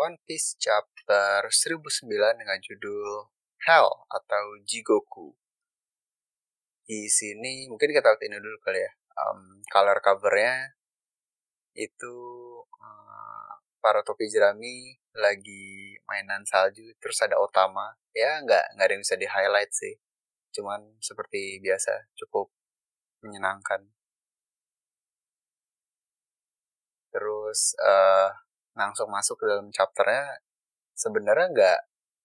One Piece chapter 1009 dengan judul Hell atau Jigoku. Di sini mungkin kita lihat ini dulu kali ya. Um, color covernya itu uh, para topi jerami lagi mainan salju terus ada Otama ya nggak nggak ada yang bisa di highlight sih cuman seperti biasa cukup menyenangkan terus uh, langsung masuk ke dalam chapternya sebenarnya nggak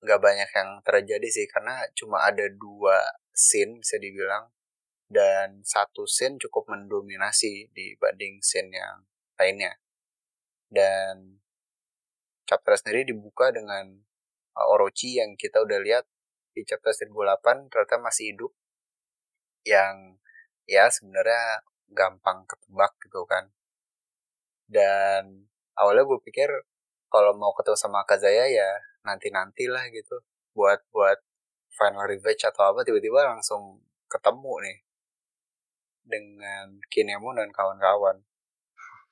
nggak banyak yang terjadi sih karena cuma ada dua scene bisa dibilang dan satu scene cukup mendominasi dibanding scene yang lainnya. Dan chapter sendiri dibuka dengan uh, Orochi yang kita udah lihat di chapter 1008 ternyata masih hidup yang ya sebenarnya gampang ketebak gitu kan. Dan awalnya gue pikir kalau mau ketemu sama Kazaya ya nanti nantilah gitu. Buat buat final revenge atau apa tiba-tiba langsung ketemu nih dengan Kinemon dan kawan-kawan.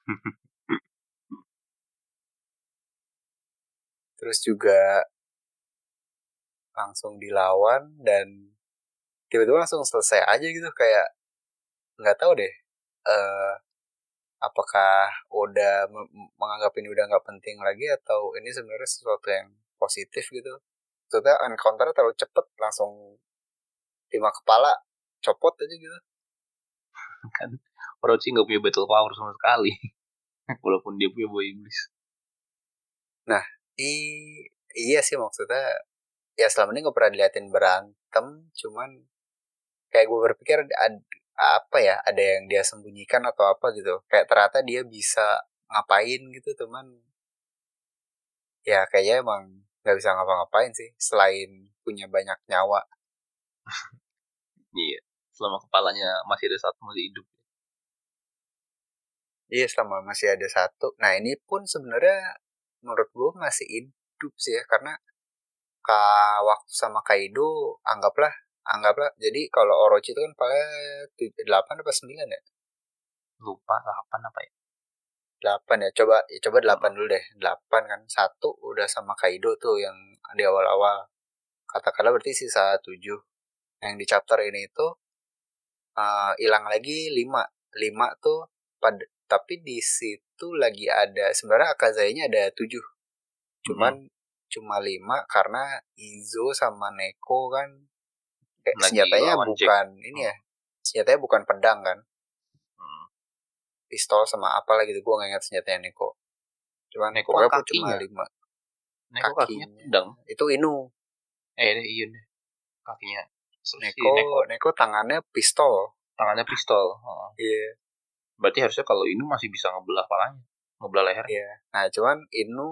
Terus juga langsung dilawan dan tiba-tiba langsung selesai aja gitu kayak nggak tahu deh uh, apakah udah menganggap ini udah nggak penting lagi atau ini sebenarnya sesuatu yang positif gitu? Maksudnya encounter terlalu cepet langsung lima kepala copot aja gitu. Kan Orochi nggak punya battle power sama sekali. Walaupun dia punya boy iblis. Nah i iya sih maksudnya ya selama ini nggak pernah diliatin berantem cuman kayak gue berpikir ad, apa ya ada yang dia sembunyikan atau apa gitu. Kayak ternyata dia bisa ngapain gitu teman ya kayaknya emang nggak bisa ngapa-ngapain sih selain punya banyak nyawa. Iya selama kepalanya masih ada satu masih hidup. Iya selama masih ada satu. Nah ini pun sebenarnya menurut gue masih hidup sih ya karena ka waktu sama Kaido anggaplah anggaplah jadi kalau Orochi itu kan paling delapan apa sembilan ya? Lupa delapan apa ya? Delapan ya coba ya coba delapan dulu deh. Delapan kan satu udah sama Kaido tuh yang di awal-awal. Katakanlah berarti sisa tujuh yang di chapter ini itu uh, hilang lagi lima. Lima tuh pada tapi di situ lagi ada sebenarnya Akazai-nya ada tujuh. Cuman hmm cuma lima karena Izo sama Neko kan kayak Lagi senjatanya bukan Jack. ini ya senjatanya bukan pedang kan? Hmm. pistol sama apa lagi gitu gue nggak ingat senjatanya Neko. Cuma Neko kan cuma lima Neko kakinya, kakinya. pedang. Itu Inu. Eh iya deh kakinya. Neko, Neko. Neko tangannya pistol. Tangannya pistol oh. iya. Yeah. berarti harusnya kalau Inu masih bisa ngebelah palanya ngebelah leher. Iya. Yeah. nah cuman Inu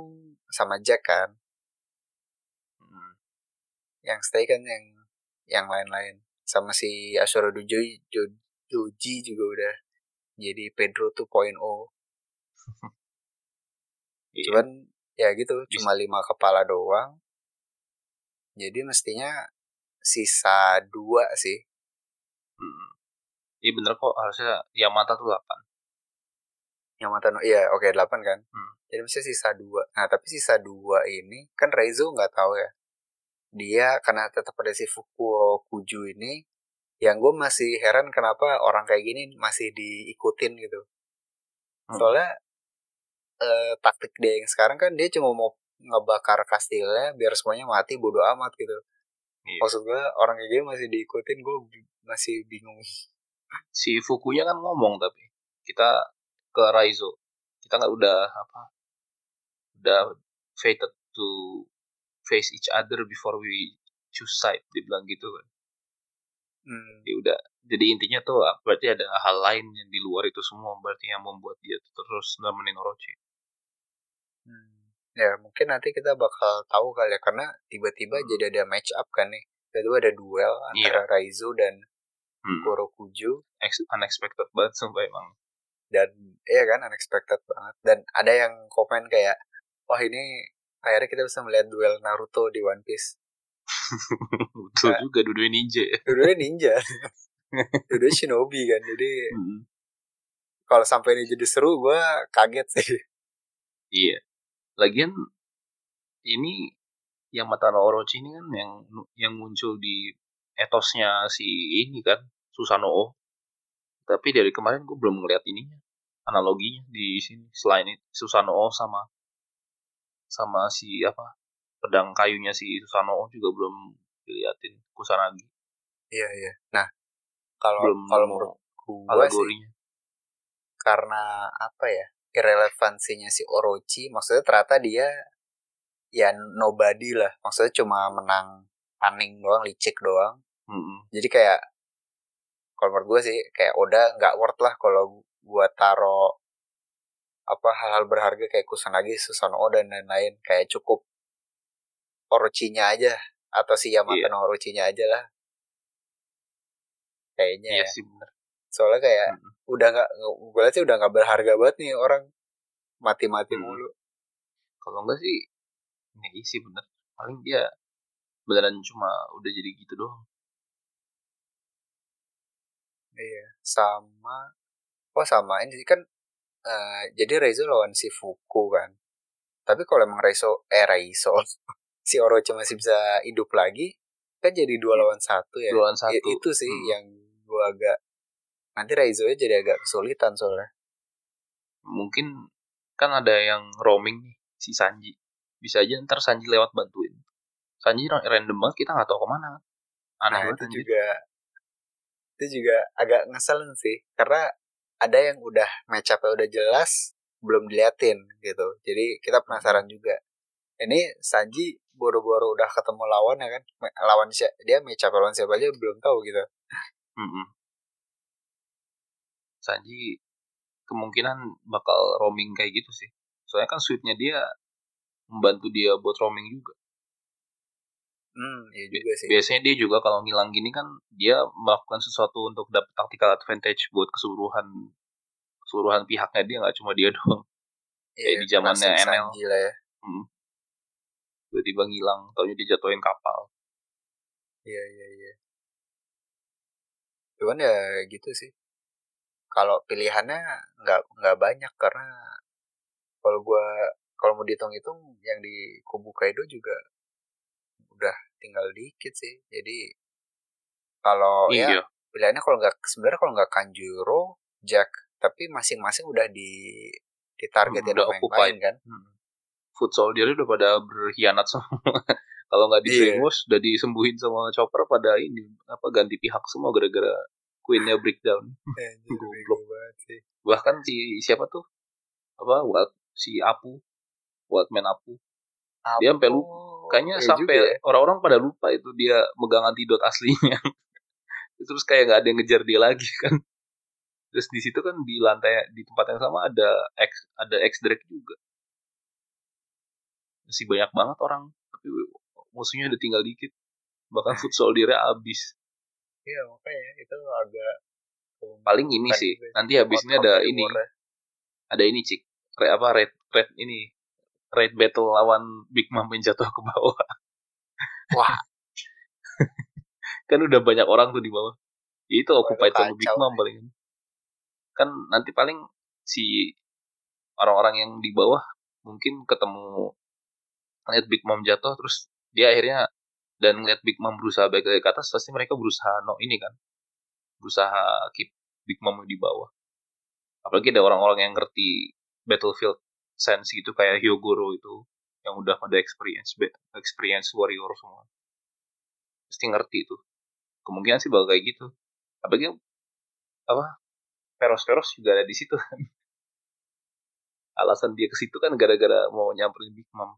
sama Jack kan? Yang stay kan yang yang lain-lain. Sama si Asura Doji Doji juga udah jadi Pedro 2.0 iya. cuman ya gitu cuma lima kepala doang. Jadi mestinya sisa dua sih. Hmm. iya bener kok harusnya Yamata tuh delapan. Yamata no iya oke okay, delapan kan. Hmm. jadi mesti sisa dua. Nah tapi sisa dua ini kan Reizo nggak tahu ya dia karena tetap ada si Fukuo Kuju ini yang gue masih heran kenapa orang kayak gini masih diikutin gitu hmm. soalnya eh, taktik dia yang sekarang kan dia cuma mau ngebakar kastilnya biar semuanya mati bodoh amat gitu iya. maksud gue orang kayak gini masih diikutin gue masih bingung si Fukunya kan ngomong tapi kita ke Raizo kita nggak udah apa udah fated to face each other before we choose side dia bilang gitu kan hmm. ya udah jadi intinya tuh ah, berarti ada hal lain yang di luar itu semua berarti yang membuat dia terus nemenin Orochi hmm. ya mungkin nanti kita bakal tahu kali ya karena tiba-tiba hmm. jadi ada match up kan nih tiba-tiba ada duel antara yeah. Raizu dan hmm. Kurokuju unexpected banget sumpah emang dan iya kan unexpected banget dan ada yang komen kayak wah ini akhirnya kita bisa melihat duel Naruto di One Piece. Betul nah, juga, dua ninja ya. Dua ninja. dua shinobi kan, jadi hmm. kalau sampai ini jadi seru, gue kaget sih. Iya. Lagian ini yang Matano Orochi ini kan yang yang muncul di etosnya si ini kan Susanoo tapi dari kemarin gue belum ngeliat ininya analoginya di sini selain Susanoo sama sama si apa pedang kayunya si Susanoo juga belum diliatin Kusanagi. Iya iya. Nah kalau kalau menurut gue sih karena apa ya irrelevansinya si Orochi maksudnya ternyata dia ya nobody lah. Maksudnya cuma menang paning doang licik doang. Mm -hmm. jadi kayak kalau menurut gue sih kayak udah nggak worth lah kalau gue taro apa hal-hal berharga kayak Kusanagi, Susanoo dan lain-lain kayak cukup Orochinya aja atau si Yamato yeah. no Orochinya aja lah kayaknya iya ya. sih bener soalnya kayak mm -hmm. udah nggak gue lihat sih udah nggak berharga banget nih orang mati-mati hmm. mulu kalau enggak sih ya iya sih bener paling dia beneran cuma udah jadi gitu doang iya sama oh sama ini kan uh, jadi Reizo lawan si Fuku kan. Tapi kalau emang Reizo eh Reizo si Orochi masih bisa hidup lagi kan jadi dua hmm. lawan satu ya. Dua lawan satu. itu sih hmm. yang gua agak nanti Reizo nya jadi agak kesulitan soalnya. Mungkin kan ada yang roaming nih si Sanji. Bisa aja ntar Sanji lewat bantuin. Sanji random banget kita nggak tahu ke mana. Aneh nah, banget itu juga itu juga agak ngeselin sih. Karena ada yang udah match up udah jelas belum diliatin gitu. Jadi kita penasaran juga. Ini Sanji boro-boro udah ketemu lawan ya kan? Lawan siapa dia match up lawan siapa aja belum tahu gitu. Mm -hmm. Sanji kemungkinan bakal roaming kayak gitu sih. Soalnya kan suitnya dia membantu dia buat roaming juga. Hmm, iya juga sih. Biasanya dia juga kalau ngilang gini kan dia melakukan sesuatu untuk dapat tactical advantage buat keseluruhan keseluruhan pihaknya dia nggak cuma dia doang. Iya, Kayak di zamannya NL. Gila ya. Hmm. Tiba-tiba ngilang, taunya dijatuhin kapal. Iya, iya, iya. Cuman ya gitu sih. Kalau pilihannya nggak nggak banyak karena kalau gue kalau mau dihitung-hitung yang di kubu Kaido juga udah tinggal dikit sih jadi kalau ya iya. ya pilihannya kalau nggak sebenarnya kalau nggak Kanjuro Jack tapi masing-masing udah di ditargetin udah sama lain kan hmm. food soldier udah pada berkhianat semua kalau nggak di yeah. udah disembuhin sama Chopper pada ini apa ganti pihak semua gara-gara Queennya breakdown goblok bahkan si siapa tuh apa si Apu Man Apu. Apu. Dia sampai lupa. Kayaknya ya sampai ya. orang-orang pada lupa itu dia megang antidot aslinya. Terus kayak nggak ada yang ngejar dia lagi kan. Terus di situ kan di lantai di tempat yang sama ada X ada X Drake juga. Masih banyak banget orang, tapi musuhnya udah tinggal dikit. Bahkan foot soldier habis. Iya makanya itu agak paling ini sih. Nanti habis ini ada ini. Ada ini cik. Apa red red ini raid battle lawan Big Mom yang jatuh ke bawah. Wah. kan udah banyak orang tuh di bawah. Ya itu occupied sama Big Mom paling. Kan nanti paling si orang-orang yang di bawah mungkin ketemu lihat Big Mom jatuh terus dia akhirnya dan ngeliat Big Mom berusaha balik ke atas pasti mereka berusaha no ini kan berusaha keep Big Mom di bawah apalagi ada orang-orang yang ngerti battlefield sense gitu kayak Hyogoro itu yang udah pada experience experience warrior semua. Pasti ngerti itu. Kemungkinan sih bakal kayak gitu. Apalagi apa Peros Peros juga ada di situ. Kan alasan dia ke situ kan gara-gara mau nyamperin Big Mom.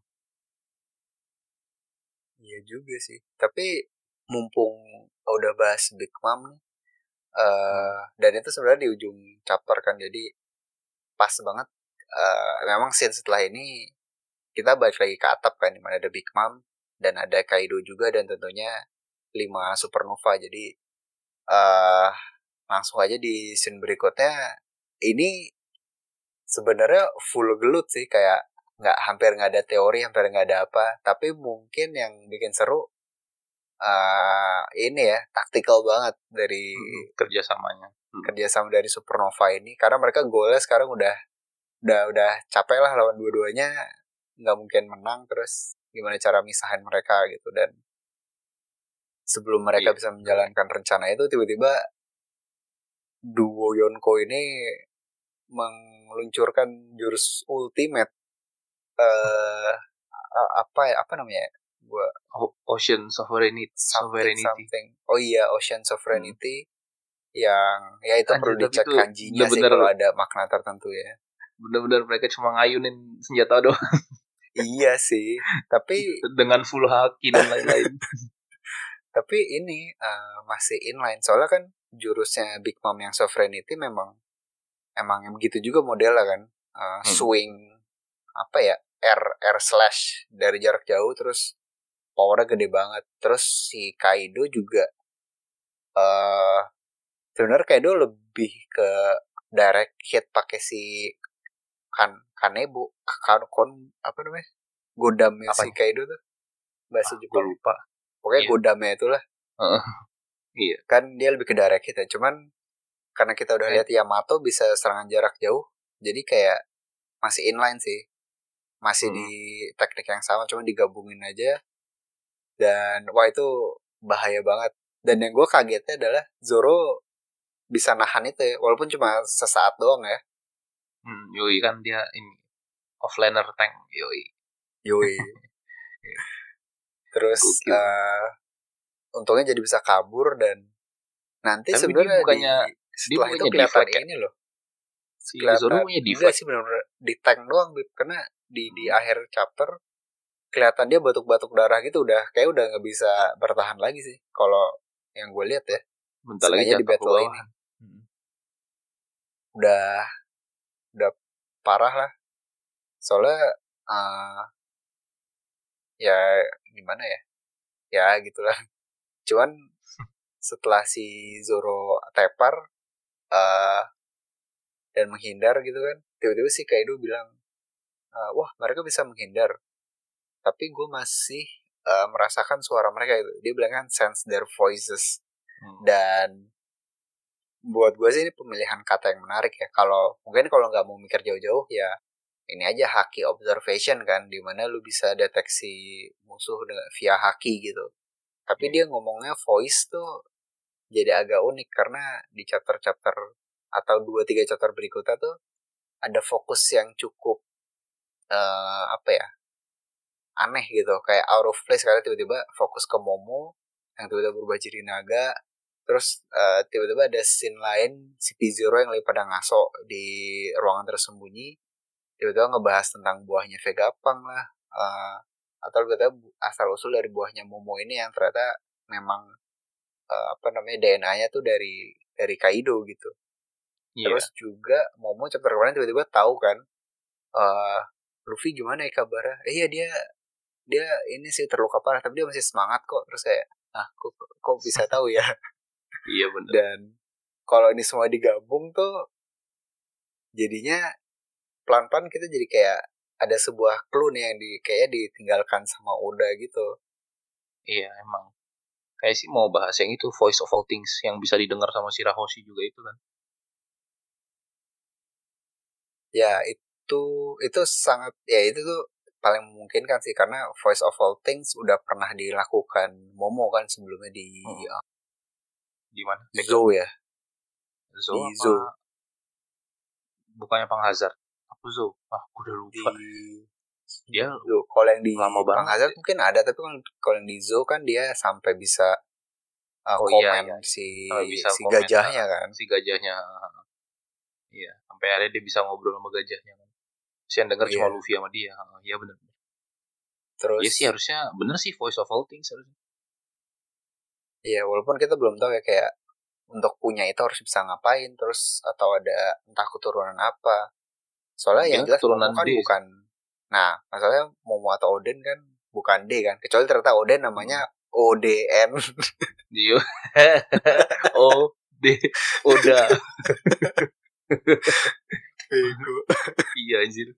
Iya juga sih. Tapi mumpung udah bahas Big Mom nih uh, dan itu sebenarnya di ujung chapter kan jadi pas banget uh, memang scene setelah ini kita balik lagi ke atap kan di mana ada Big Mom dan ada Kaido juga dan tentunya lima supernova. Jadi uh, langsung aja di scene berikutnya. Ini sebenarnya full gelut sih kayak nggak hampir nggak ada teori hampir nggak ada apa. Tapi mungkin yang bikin seru uh, ini ya taktikal banget dari hmm, kerjasamanya. Hmm. kerjasama dari supernova ini. Karena mereka golnya sekarang udah udah udah capek lah lawan dua-duanya nggak mungkin menang terus gimana cara misahin mereka gitu dan sebelum mereka Iya. bisa menjalankan rencana itu tiba-tiba duo Yonko ini meluncurkan jurus ultimate eh a- apa ya apa namanya gua O- Ocean sovereignty, something sovereignty. something oh iya ocean sovereignty yang ya itu Anjir, perlu dicek kanjinya sih kalau ada makna tertentu ya Bener-bener mereka cuma ngayunin senjata doang iya sih tapi dengan full haki dan lain-lain. tapi ini eh, masih inline soalnya kan jurusnya Big Mom yang sovereignty memang emang begitu juga modelnya kan Eh, Hmm. swing apa ya air air slash dari jarak jauh terus powernya gede banget terus si Kaido juga eh sebenarnya Kaido lebih ke direct hit pakai si kan Kanebo kan kon apa namanya godamnya si Apanya? Kaido tuh bahasa Ah, Jepang lupa. pokoknya Iya. godamnya itulah Iya. kan dia lebih ke direct hit ya cuman karena kita udah Eh. lihat Yamato bisa serangan jarak jauh jadi kayak masih inline sih masih Hmm. di teknik yang sama cuma digabungin aja dan wah itu bahaya banget dan yang gue kagetnya adalah Zoro bisa nahan itu ya walaupun cuma sesaat doang ya Hmm, yoi kan dia ini offlaner tank, yoi. yoi terus Gokil. eh, untungnya jadi bisa kabur dan nanti Tapi dia sebenarnya bukannya- di, setelah dia itu kelihatan deflect ya? ini loh Si Zoro punya deflect. sih benar-benar di tank doang Bib. karena di di akhir chapter kelihatan dia batuk-batuk darah gitu udah kayak udah nggak bisa bertahan lagi sih kalau yang gue lihat ya Bentar lagi di battle ini. Hmm. udah parah lah. Soalnya eh, ya gimana ya? Ya gitulah cuman setelah si Zoro tepar eh dan menghindar gitu kan tiba-tiba si Kaido bilang eh, wah mereka bisa menghindar. Tapi gue masih eh, merasakan suara mereka itu. Dia bilang kan sense their voices. Hmm. dan buat gue sih ini pemilihan kata yang menarik ya. Kalau mungkin kalau nggak mau mikir jauh-jauh ya ini aja haki observation kan di mana lu bisa deteksi musuh dengan via haki gitu. Tapi dia ngomongnya voice tuh jadi agak unik karena di chapter-chapter atau dua tiga chapter berikutnya tuh ada fokus yang cukup eh apa ya aneh gitu. Kayak out of place karena tiba-tiba fokus ke Momo yang tiba-tiba berubah jadi naga terus eh, tiba-tiba ada scene lain si P-Zero yang lagi pada ngaso di ruangan tersembunyi tiba-tiba ngebahas tentang buahnya Vegapunk lah eh, atau bu- asal usul dari buahnya Momo ini yang ternyata memang eh, apa namanya DNA-nya tuh dari dari Kaido gitu Iya. Terus juga Momo chapter kemarin tiba-tiba tahu kan eh Luffy gimana ya kabarnya? Eh, iya dia dia ini sih terluka parah tapi dia masih semangat kok. Terus saya ah kok, kok bisa tahu ya? Iya bener. Dan kalau ini semua digabung tuh jadinya pelan-pelan kita jadi kayak ada sebuah clue nih yang di kayak ditinggalkan sama Oda gitu. Iya emang. Kayak sih mau bahas yang itu Voice of All Things yang bisa didengar sama si Rahoshi juga itu kan. Ya itu itu sangat ya itu tuh paling memungkinkan sih karena Voice of All Things udah pernah dilakukan Momo kan sebelumnya di Hmm. uh, Di mana? Zou ya. Zo Di apa? Bukannya Pang Hazard. Apa Zo? Ah, aku udah Di lupa. Dia Zou. Kalau yang di Lama Bang banget Hazard ya. mungkin ada tapi kalau- kalau yang di Zou kan dia sampai bisa uh, Oh, iya, komen iya. si Sampai bisa si komen, gajahnya kan. si gajahnya. Iya, sampai akhirnya dia bisa ngobrol sama gajahnya kan. Si yang denger cuma Iya. Luffy sama dia. Ah, Iya bener. Terus Iya sih harusnya bener sih Voice of All Things harusnya. Iya, walaupun kita belum tahu ya kayak untuk punya itu harus bisa ngapain terus atau ada entah keturunan apa. Soalnya yang Mungkin jelas keturunan kan D bukan. Nah, masalahnya Momo atau Oden kan bukan D kan. Kecuali ternyata Oden namanya ODN. Dia O D Oda. iya anjir.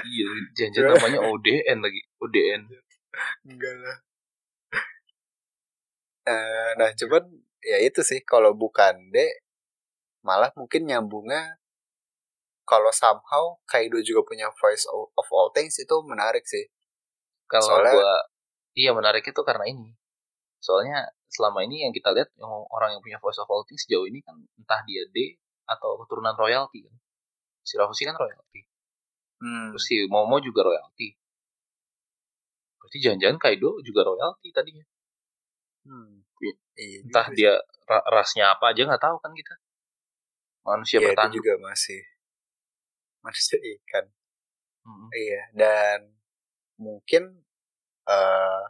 Iya, jangan namanya ODN lagi. ODN. Enggak lah. Eh, nah, cuman ya itu sih kalau bukan D malah mungkin nyambungnya kalau somehow Kaido juga punya voice of of all things itu menarik sih. Kalau Soalnya- gua iya menarik itu karena ini. Soalnya selama ini yang kita lihat yang orang yang punya voice of vaulting sejauh ini kan entah dia D atau keturunan royalty kan. Si Rafusi kan royalty. Hmm. Terus si Momo juga royalty. Berarti jangan-jangan Kaido juga royalty tadinya. Hmm. Iya. Iya Entah juga dia ra- rasnya apa aja nggak tahu kan kita. Manusia Iya, itu bertanduk. juga masih manusia ikan. Mm-mm. Iya, dan mungkin eh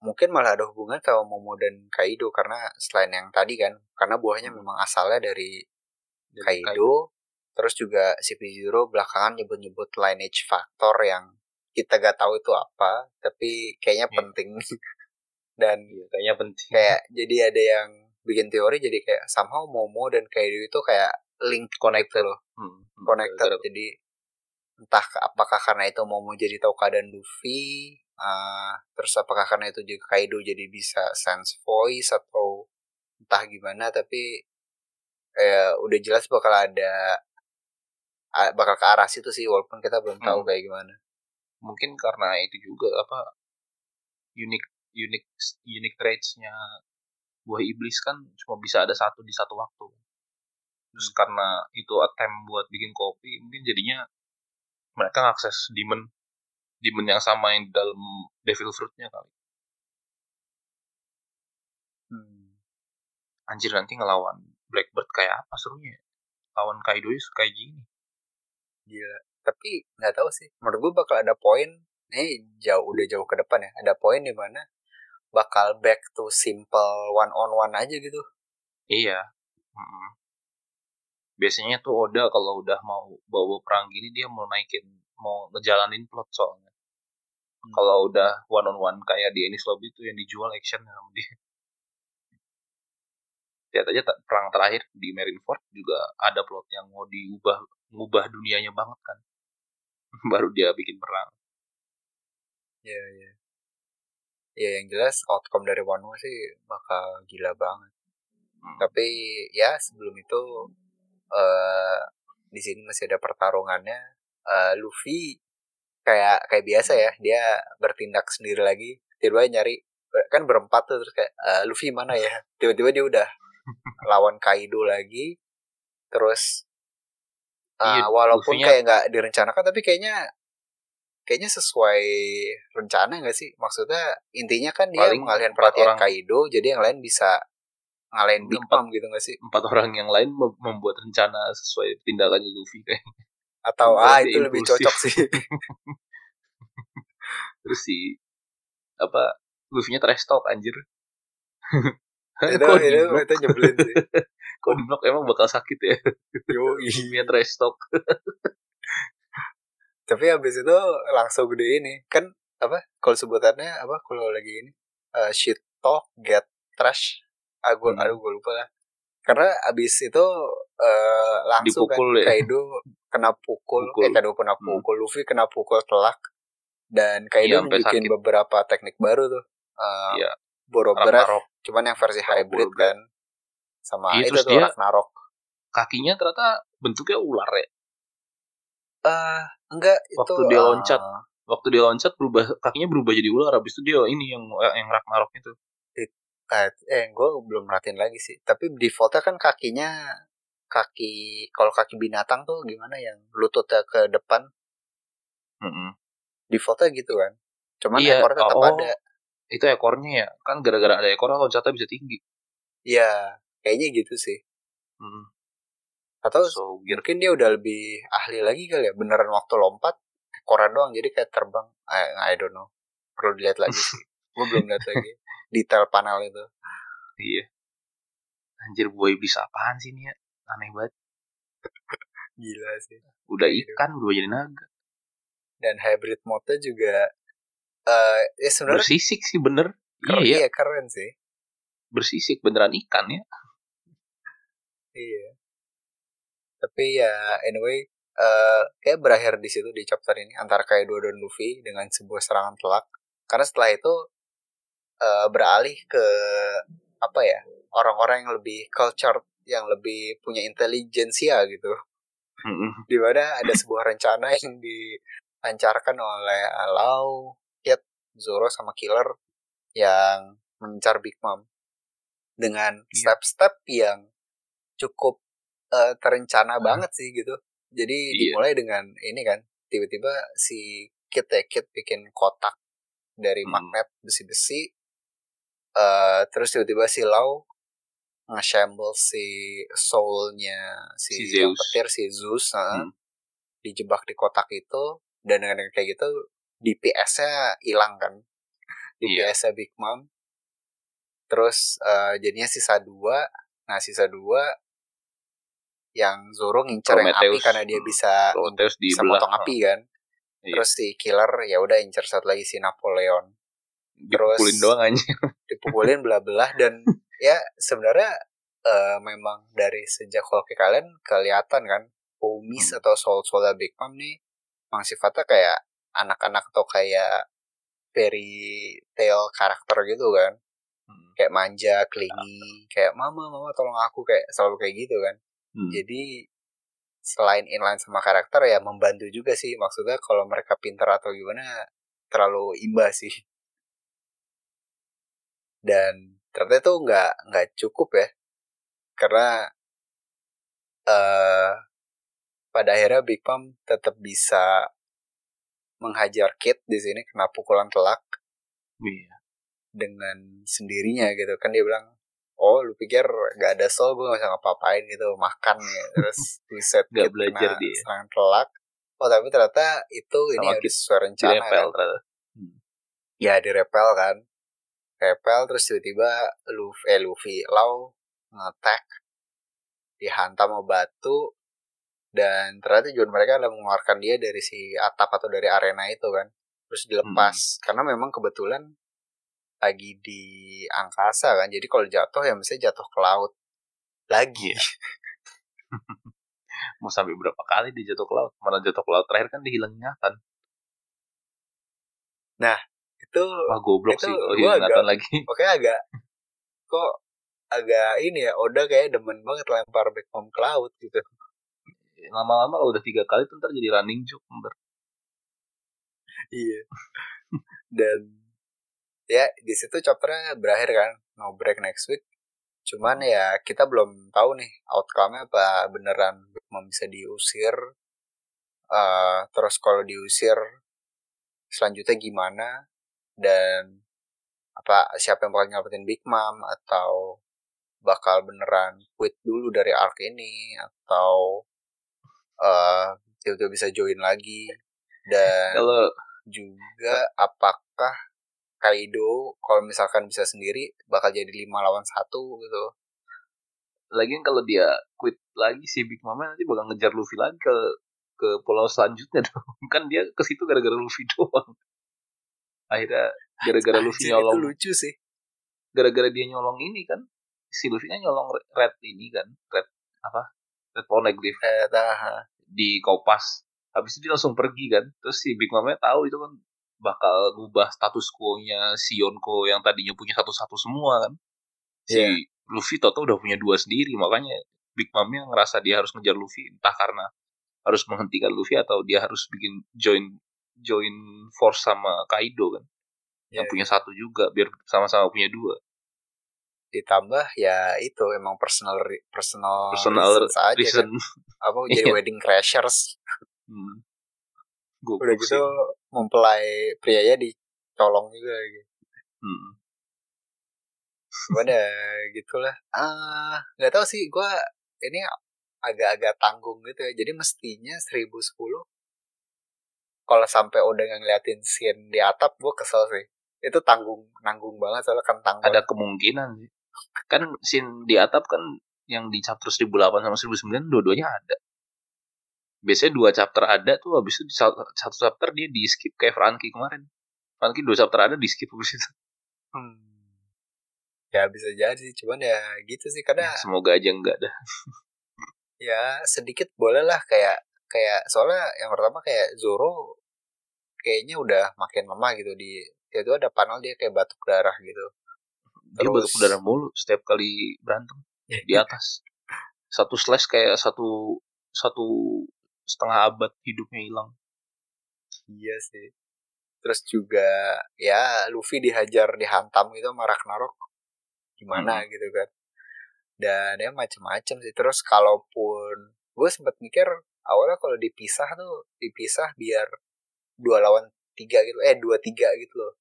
mungkin malah ada hubungan sama Momo dan Kaido karena selain yang tadi kan, karena buahnya Hmm. memang asalnya dari Dari Kaido, terus juga si Pizuro belakangan nyebut-nyebut lineage factor yang kita gak tahu itu apa, tapi kayaknya Iya. penting. dan Iya, kayaknya penting. kayak jadi ada yang bikin teori jadi kayak somehow Momo dan Kaido itu kayak link Connected. loh, Hmm, hmm, connected. gara-gara- Jadi entah apakah karena itu Momo jadi tahu keadaan Luffy, uh, terus apakah karena itu juga Kaido jadi bisa sense voice atau entah gimana, tapi eh, udah jelas bakal ada bakal ke arah situ sih walaupun kita belum tahu Hmm. kayak gimana. mungkin karena itu juga apa unik unik unik traitsnya buah iblis kan cuma bisa ada satu di satu waktu terus Hmm. karena itu attempt buat bikin kopi mungkin jadinya mereka ngakses demon demon yang sama yang di dalam devil fruitnya kali Hmm. anjir nanti ngelawan blackbird kayak apa serunya ya? lawan kaido kayak gini Gila. Tapi nggak tahu sih. Menurut gue bakal ada poin. Ini jauh udah jauh ke depan ya. Ada poin di mana bakal back to simple one on one aja gitu. iya Mm-mm. biasanya tuh Oda kalau udah mau bawa perang gini dia mau naikin mau ngejalanin plot soalnya Hmm. kalau udah one on one kayak di Enies Lobby itu yang dijual action sama dia lihat aja perang terakhir di Marineford juga ada plot yang mau diubah ngubah dunianya banget kan baru dia bikin perang Iya, iya. Ya yang jelas outcome dari One More sih bakal gila banget. Hmm. Tapi ya sebelum itu eh di sini masih ada pertarungannya. Eh, Luffy kayak kayak biasa ya, dia bertindak sendiri lagi. Tiba-tiba nyari kan berempat tuh terus kayak "Eh, Luffy mana ya? Tiba-tiba dia udah lawan Kaido lagi. Terus Iya, walaupun Luffy-nya- kayak nggak direncanakan tapi kayaknya kayaknya sesuai rencana nggak sih? Maksudnya intinya kan dia Paling mengalihan empat perhatian orang. Kaido, jadi yang lain bisa ngalahin Big Empat. Mom gitu nggak sih? empat orang yang lain mem- membuat rencana sesuai tindakannya Luffy kayak Atau ah itu lebih impulsif. cocok sih. terus si apa Luffy-nya trash talk anjir itu itu itu nyebelin sih. kok di blok emang bakal sakit ya Yoi. Luffy-nya trash talk Tapi habis itu langsung gede ini kan apa? Kalau sebutannya apa? Kalau lagi ini eh, shit talk, get trash. Ah, gua, Hmm. aduh gue lupa lah. Karena abis itu eh, langsung Dipukul kan ya. Kaido kena pukul, Pukul. eh Kaido kena Hmm. pukul, Luffy kena pukul telak. Dan Kaido Iya, sampai nunjukin sakit. beberapa teknik baru tuh. Boro Breath, Ragnarok cuman yang versi hybrid kan. Sama Iya, itu tuh dia- Ragnarok. kakinya ternyata bentuknya ular ya Eh, enggak Waktu itu dia eh, loncat. waktu dia loncat berubah kakinya berubah jadi ular habis itu dia ini yang yang Ragnarok itu Eh, eh gue belum merhatiin lagi sih. Tapi defaultnya kan kakinya kaki kalau kaki binatang tuh gimana yang lututnya ke depan Mm-mm. defaultnya gitu kan. Cuman Iya, ekornya tetap oh. ada. itu ekornya ya kan gara-gara ada ekor loncatnya bisa tinggi Iya, kayaknya gitu sih. Mm. Atau so mungkin dia udah lebih ahli lagi kali ya. Beneran waktu lompat ekornya doang jadi kayak terbang. I, I don't know. Perlu dilihat lagi sih. gue belum lihat lagi detail panel itu. iya anjir buah iblis apaan sih ini ya aneh banget Gila sih. udah Iya. ikan udah jadi naga Dan hybrid mode juga eh ya sebenarnya bersisik sih bener keren, iya ya iya, keren sih. bersisik beneran ikan ya Iya. Tapi ya anyway, eh kayak berakhir di situ di chapter ini antara Kaido dan Luffy dengan sebuah serangan telak. Karena setelah itu eh beralih ke apa ya orang-orang yang lebih cultured, yang lebih punya intelijensia gitu. Di mana ada sebuah rencana yang dilancarkan oleh Lau Zoro sama Killer yang mencar Big Mom dengan Iya. step-step yang cukup eh, terencana Hmm. banget sih gitu. Jadi Iya. dimulai dengan ini kan tiba-tiba si Kit ya Kit bikin kotak dari Hmm. magnet besi-besi. eh terus tiba-tiba si Lau nge-shamble si soulnya si, Si Zeus. petir si Zeus nah, Hmm. dijebak di kotak itu dan dengan kayak gitu DPS-nya hilang kan Iya. DPS-nya Big Mom terus eh, jadinya sisa dua nah sisa dua yang Zoro ngincer yang api Prometheus. karena dia bisa Prometheus bisa dibelah. motong api kan Iya. terus si killer ya udah incer satu lagi si Napoleon Dipukulin terus- doang aja. dipukulin belah-belah dan ya sebenarnya eh, memang dari sejak Hulk kalian kelihatan kan Homies Hmm. atau Soul Soul Big Mom nih memang sifatnya kayak anak-anak atau kayak fairy tale karakter gitu kan Hmm. kayak manja, clingy, kayak mama mama tolong aku kayak selalu kayak gitu kan Hmm. jadi selain inline sama karakter ya membantu juga sih maksudnya kalau mereka pinter atau gimana terlalu imbas sih dan ternyata itu nggak nggak cukup ya karena eh pada akhirnya Big Mom tetap bisa menghajar Kit di sini kena pukulan telak Iya. dengan sendirinya gitu kan dia bilang oh lu pikir gak ada soul gue gak bisa ngapa-ngapain gitu makan ya terus buset Nggak Kit belajar kena dia. serangan telak oh tapi ternyata itu ini Sama sesuai Di rencana repel kan ternyata. ya di repel kan repel terus tiba-tiba Luffy eh Luffy Lau nge-attack dihantam sama batu dan ternyata tujuan mereka adalah mengeluarkan dia dari si atap atau dari arena itu kan terus dilepas Hmm. karena memang kebetulan lagi di angkasa kan jadi kalau jatuh ya mesti jatuh ke laut lagi Iya. Mau sampai berapa kali dia jatuh ke laut? Mana jatuh ke laut terakhir kan dia hilang ingatan. itu Wah goblok Itu sih. Oh, hilang ingatan lagi. oke agak kok agak ini ya Oda kayak demen banget lempar Mom ke laut gitu Lama-lama kalau udah tiga kali tuh ntar jadi running joke. Ntar. Iya. Dan ya di situ chapternya berakhir kan, no break next week. Cuman ya kita belum tahu nih outcome-nya apa beneran Mom bisa diusir. Eh, terus kalau diusir selanjutnya gimana dan apa siapa yang bakal nyelamatin Big Mom atau bakal beneran quit dulu dari arc ini atau eh tiba-tiba bisa join lagi dan Kalau juga apakah Kaido kalau misalkan bisa sendiri bakal jadi lima lawan satu gitu. Lagi kalau dia quit lagi si Big Mom nanti bakal ngejar Luffy lagi ke ke pulau selanjutnya dong. Kan dia ke situ gara-gara Luffy doang. Akhirnya gara-gara Luffy Anjir, itu nyolong lucu sih. gara-gara dia nyolong ini kan. Si Luffy nya nyolong red ini kan red apa red poneglyph eh, nah, di Kopas. Habis itu dia langsung pergi kan. Terus si Big Mom tahu itu kan bakal ngubah status quo-nya si Yonko yang tadinya punya satu-satu semua kan si Iya. Luffy toto udah punya dua sendiri makanya Big Mom-nya ngerasa dia harus ngejar Luffy entah karena harus menghentikan Luffy atau dia harus bikin join join force sama Kaido kan yang Iya. punya satu juga biar sama-sama punya dua ditambah ya itu emang personal personal, personal reasons aja reason kan. apa jadi Iya. wedding crashers hmm. Goblok udah gitu mempelai prianya dicolong juga gitu. Hmm. ya gitulah. Ah nggak tahu sih gue ini agak-agak tanggung gitu ya. Jadi mestinya 1010 kalau sampai udah ngeliatin scene di atap gue kesel sih. Itu tanggung nanggung banget soalnya kan tanggung ada kemungkinan sih. Kan scene di atap kan yang di chapter 1008 sama 1009 dua-duanya ada biasanya dua chapter ada tuh habis itu satu chapter dia di skip kayak Franky kemarin. Franky dua chapter ada di skip habis itu. Hmm. ya bisa jadi cuman ya gitu sih karena semoga aja enggak dah. Ya sedikit boleh lah kayak kayak soalnya yang pertama kayak Zoro kayaknya udah makin lemah gitu di itu ada panel dia kayak batuk darah gitu. Dia Terus- batuk darah mulu setiap kali berantem di atas. Satu slash kayak satu satu setengah abad hidupnya hilang. Iya sih. Terus juga ya Luffy dihajar dihantam gitu sama Ragnarok. Gimana Hmm. gitu kan. Dan ya macem-macem sih. Terus kalaupun gue sempat mikir awalnya kalau dipisah tuh dipisah biar dua lawan tiga gitu eh dua tiga gitu loh.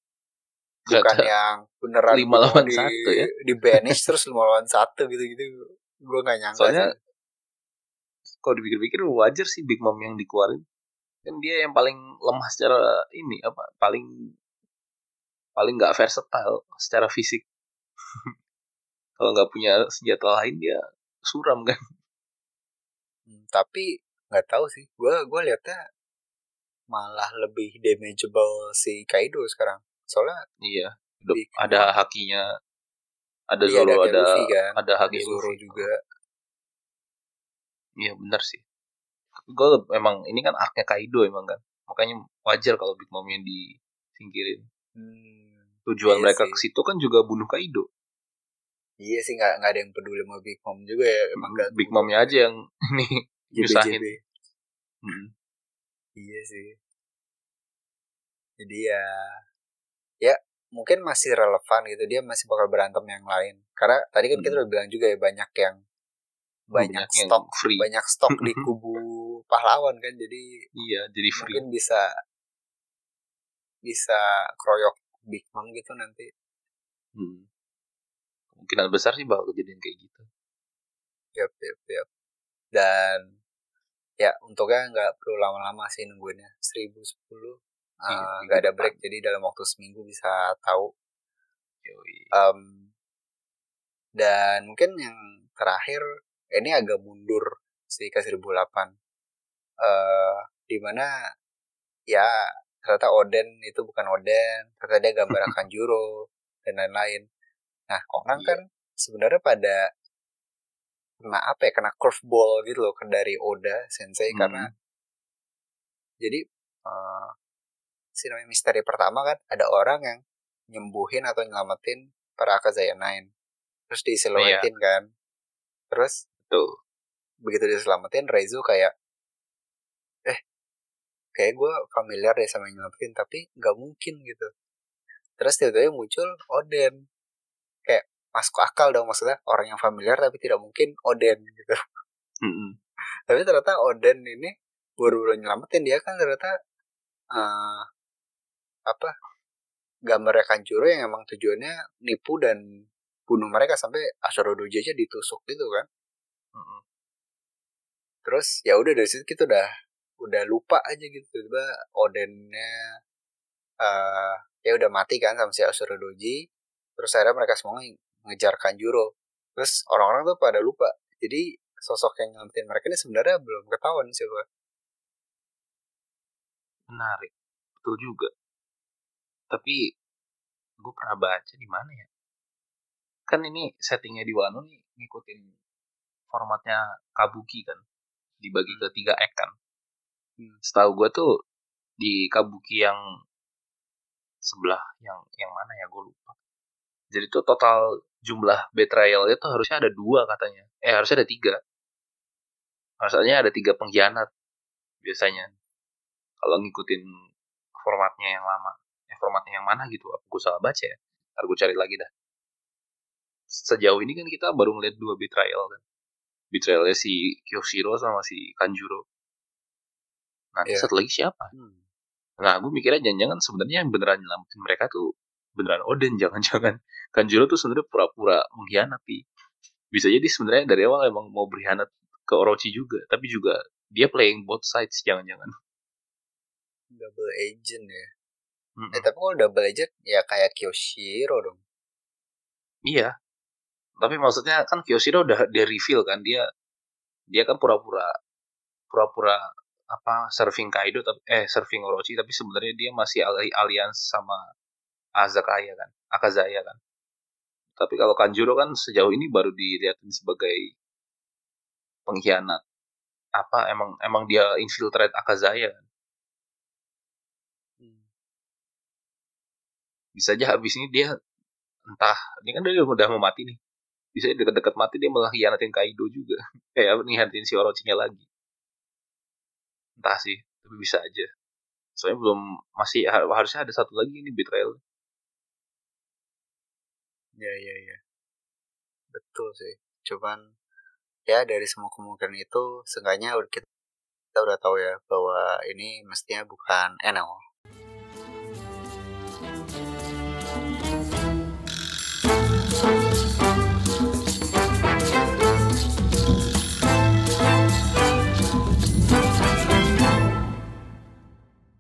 Bukan Ternyata yang beneran lima lawan di, satu ya. di banish terus lima lawan satu gitu gitu gue nggak nyangka Soalnya sih. Kalau dipikir-pikir wajar sih Big Mom yang dikeluarin. Kan dia yang paling lemah secara ini apa paling paling nggak versatile secara fisik. kalau nggak punya senjata lain dia suram kan. Hmm, tapi nggak tahu sih gue gue liatnya malah lebih damageable si Kaido sekarang soalnya Iya. Ada hakinya. Ada iya, Zoro, ada Luffy kan ada ada haki Zoro juga Iya benar sih. Gue emang ini kan arknya Kaido emang kan. Makanya wajar kalau Big Mom yang disingkirin. hmm, Tujuan Iya mereka ke situ kan juga bunuh Kaido. iya sih nggak nggak ada yang peduli sama Big Mom juga ya emang gak Big Momnya aja yang ini nyusahin. Hmm. iya sih jadi ya ya mungkin masih relevan gitu dia masih bakal berantem yang lain karena tadi kan kita Hmm. udah bilang juga ya banyak yang banyak, stok free. banyak stok di kubu pahlawan kan jadi Iya, jadi free. mungkin bisa bisa kroyok Big Mom gitu nanti Hmm. Kemungkinan besar sih bakal kejadian kayak gitu. yap yap yap dan ya untuknya nggak perlu lama-lama sih nungguinnya 1010 Iya, eh, minggu nggak ada break jadi dalam waktu seminggu bisa tahu. Em, dan mungkin yang terakhir ini agak mundur sih ke 1008 eh di mana ya ternyata Oden itu bukan Oden ternyata dia gambar Kanjuro dan lain-lain. Nah orang Iya. kan sebenarnya pada kena apa ya kena curveball gitu loh ke dari Oda Sensei Hmm. karena jadi eh, si namanya misteri pertama kan ada orang yang nyembuhin atau nyelamatin para Akazaya Nine. Terus disiluetin kan. Terus Tuh. begitu diselamatin Reizu kayak eh kayak gue familiar deh sama yang nyelamatin tapi nggak mungkin gitu terus tiba-tiba muncul Oden kayak masuk akal dong maksudnya orang yang familiar tapi tidak mungkin Oden gitu Mm-mm. tapi ternyata Oden ini baru-baru nyelamatin dia kan ternyata eh apa gambarnya Kanjuro yang emang tujuannya nipu dan bunuh mereka sampai Ashura Doji aja ditusuk gitu kan Mm-mm. terus ya udah dari situ kita udah udah lupa aja gitu tiba Odennya eh ya udah mati kan sama si Ashura Doji terus akhirnya mereka semua ng- ngejar Kanjuro terus orang-orang tuh pada lupa jadi sosok yang nyelamatin mereka ini sebenarnya belum ketahuan siapa Menarik. Betul juga. Tapi gue pernah baca di mana ya? Kan ini settingnya di Wano nih ngikutin formatnya Kabuki kan. Dibagi ke tiga act kan. Hmm. Setahu gue tuh di Kabuki yang sebelah yang yang mana ya gue lupa. Jadi tuh total jumlah betrayalnya tuh harusnya ada dua katanya. Eh harusnya ada tiga. Harusnya ada tiga pengkhianat biasanya. Kalau ngikutin formatnya yang lama. Eh formatnya yang mana gitu. Apa gue salah baca ya? Ntar gue cari lagi dah. Sejauh ini kan kita baru ngeliat dua betrayal kan. Betrayalnya si Kyoshiro sama si Kanjuro. Nanti Iya. satu lagi siapa? Hmm. Nah, gue mikirnya jangan-jangan sebenarnya yang beneran nyelamatin mereka tuh beneran Oden, jangan-jangan Kanjuro tuh sebenarnya pura-pura mengkhianati. Bisa jadi sebenarnya dari awal emang mau berkhianat ke Orochi juga, tapi juga dia playing both sides jangan-jangan. double agent ya Mm-mm. eh tapi kalau double agent ya kayak Kyoshiro dong Iya. Tapi maksudnya kan Kyoshiro udah dia reveal kan dia dia kan pura-pura pura-pura apa surfing Kaido tapi eh surfing Orochi tapi sebenarnya dia masih ali- alians sama Azakaya kan, Akazaya kan. Tapi kalau Kanjuro kan sejauh ini baru dilihatin sebagai pengkhianat. Apa emang emang dia infiltrate Akazaya kan? Hmm. Bisa aja habis ini dia entah ini kan dia udah mau mati nih. Bisa dekat-dekat mati dia malah khianatin Kaido juga. Kayak khianatin si Orochinya lagi. Entah sih, tapi bisa aja. soalnya belum masih harusnya ada satu lagi ini betrayal ya ya ya betul sih cuman ya dari semua kemungkinan itu seenggaknya kita, kita udah tahu ya bahwa ini mestinya bukan NL